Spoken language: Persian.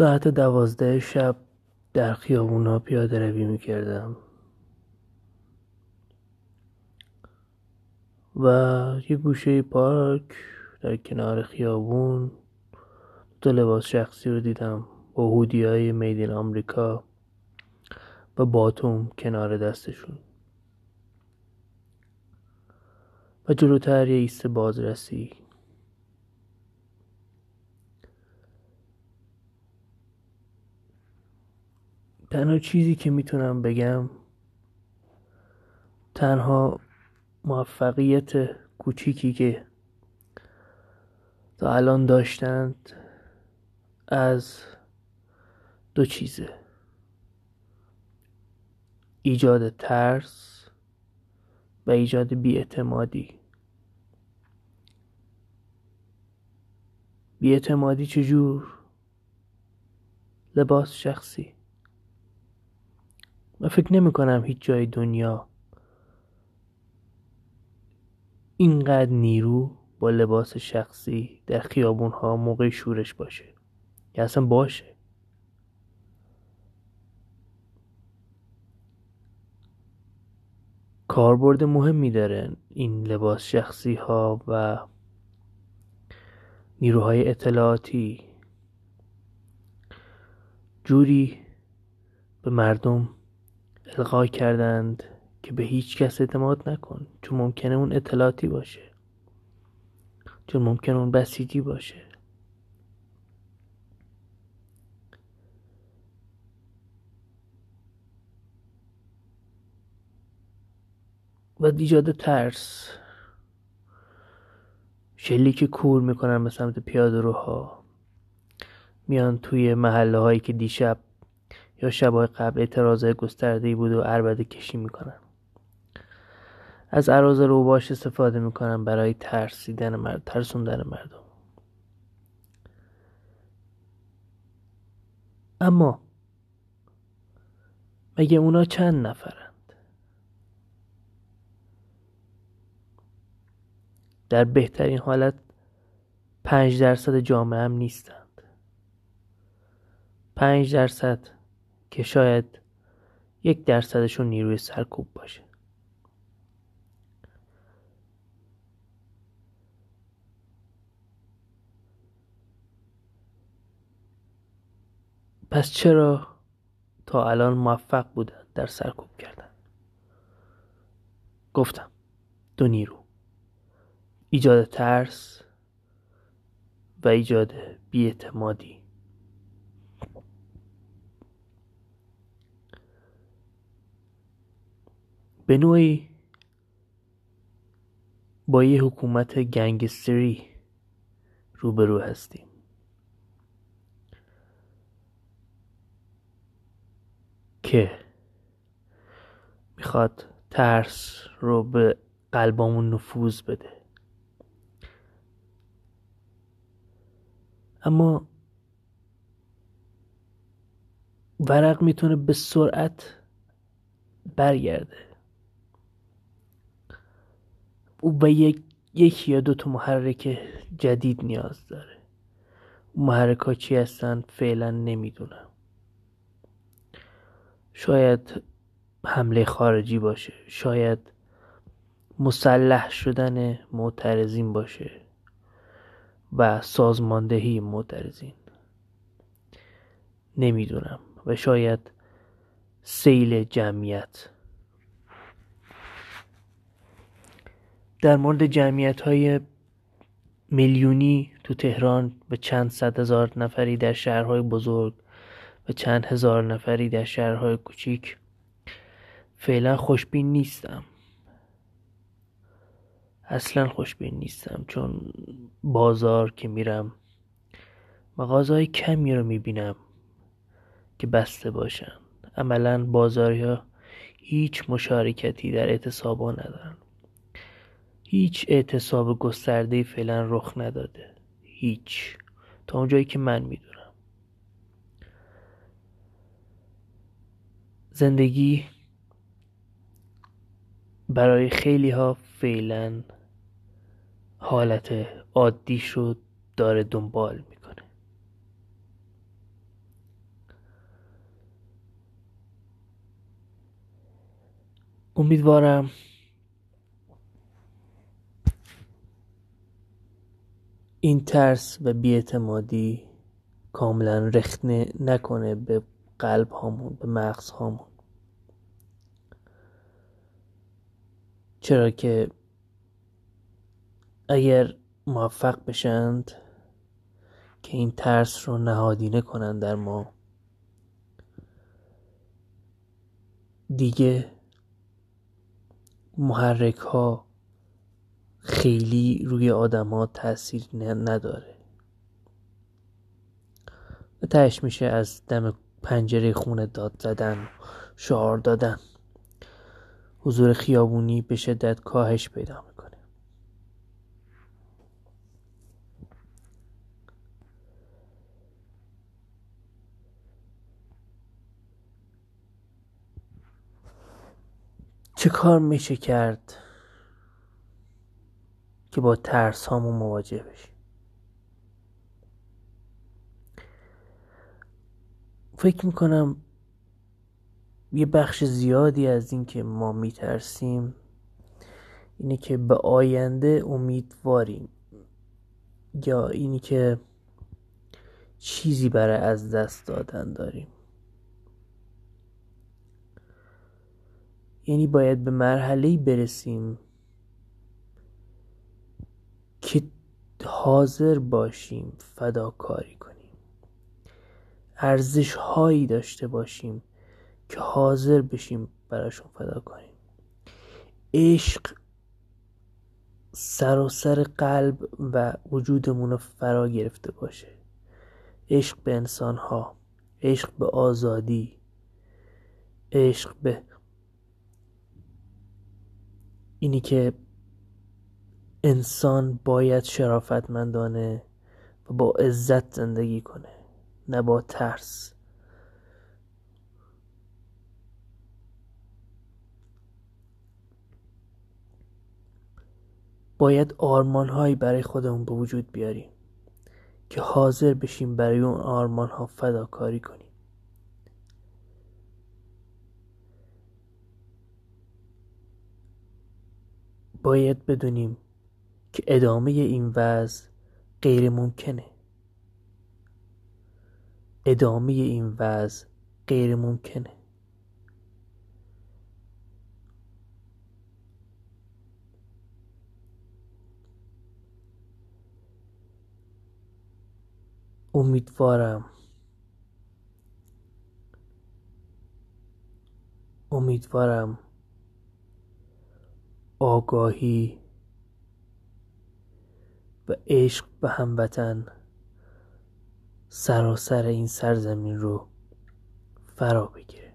ساعت دوازده شب در خیابونا پیاده روی می کردم و یه گوشه پارک در کنار خیابون دو لباس شخصی رو دیدم. با هودی های میدین آمریکا و باتوم کنار دستشون. و جلوتر یه ایست بازرسی. تنها چیزی که می‌تونم بگم تنها موفقیت کوچیکی که تا الان داشتند از دو چیزه ایجاد ترس و ایجاد بیاعتمادی. بیاعتمادی چجور؟ لباس شخصی. من فکر نمی کنم هیچ جای دنیا اینقدر نیرو با لباس شخصی در خیابون ها موقع شورش باشه. یا اصلا باشه. کاربرد مهمی داره این لباس شخصی ها و نیروهای اطلاعاتی. جوری به مردم القا کردند که به هیچ کس اعتماد نکن چون ممکنه اون اطلاعاتی باشه. چون ممکنه اون بسیجی باشه. و ایجاد ترس. شلیک کور می‌کنن به سمت پیاده روها. میان توی محله هایی که دیشب یا شبای قبل اعتراض گسترده بود و عربده کشی می‌کنن. از عراض روباش استفاده می‌کنن برای ترسیدن مرد ترسوندن مردم. اما مگه اونا چند نفرند؟ در بهترین حالت پنج درصد جامعه هم نیستند. پنج درصد که شاید یک درصدشون نیروی سرکوب باشه. پس چرا تا الان موفق بودن در سرکوب کردن؟ گفتم دو نیرو. ایجاد ترس و ایجاد بیاعتمادی. به نوعی با یه حکومت گنگستری روبرو هستیم. که می‌خواد ترس رو به قلبامون نفوذ بده. اما ورق می‌تونه به سرعت برگرده. او به یک یکی یا دو تا محرک جدید نیاز داره. محرک ها چی هستن؟ فعلا نمی‌دونم. شاید حمله خارجی باشه. شاید مسلح شدن معترضین باشه و سازماندهی معترضین. نمی‌دونم. و شاید سیل جمعیت. در مورد جمعیت های میلیونی تو تهران و چند صد هزار نفری در شهرهای بزرگ و چند هزار نفری در شهرهای کوچیک فعلا خوشبین نیستم. اصلا خوشبین نیستم چون بازار که میرم مغازهای کمی رو می‌بینم که بسته باشن. عملا بازاری ها هیچ مشارکتی در اعتصابا ندارن. هیچ اعتصاب گستردهای فعلا رخ نداده. هیچ. تا اونجایی که من می‌دونم. زندگی برای خیلی ها فعلا حالت عادی شد داره دنبال می‌کنه. امیدوارم این ترس و بیاعتمادی کاملا رخنه نکنه به قلب هامون به مغز هامون چرا که اگر موفق بشند که این ترس رو نهادینه کنن در ما دیگه محرک ها خیلی روی آدما تاثیر نداره. و تهش میشه از دم پنجره خونه داد زدن شعار دادن. حضور خیابونی به شدت کاهش پیدا می‌کنه. چه کار میشه کرد؟ که با ترس هامون مواجه بشیم. فکر می‌کنم یه بخش زیادی از این که ما میترسیم اینه که به آینده امیدواریم یا اینی که چیزی برای از دست دادن داریم. یعنی باید به مرحله برسیم که حاضر باشیم فداکاری کنیم. ارزش هایی داشته باشیم که حاضر بشیم براشون فدا کنیم. عشق سراسر قلب و وجودمون رو فرا گرفته باشه. عشق به انسان ها عشق به آزادی عشق به اینی که انسان باید شرافتمندانه و با عزت زندگی کنه نه با ترس. باید آرمان هایی برای خودمون به وجود بیاریم که حاضر بشیم برای اون آرمان ها فداکاری کنیم. باید بدونیم که ادامه این وضع غیر ممکنه ادامه این وضع غیر ممکنه امیدوارم. امیدوارم آگاهی و عشق به هموطن سراسر این سرزمین رو فرا بگیره.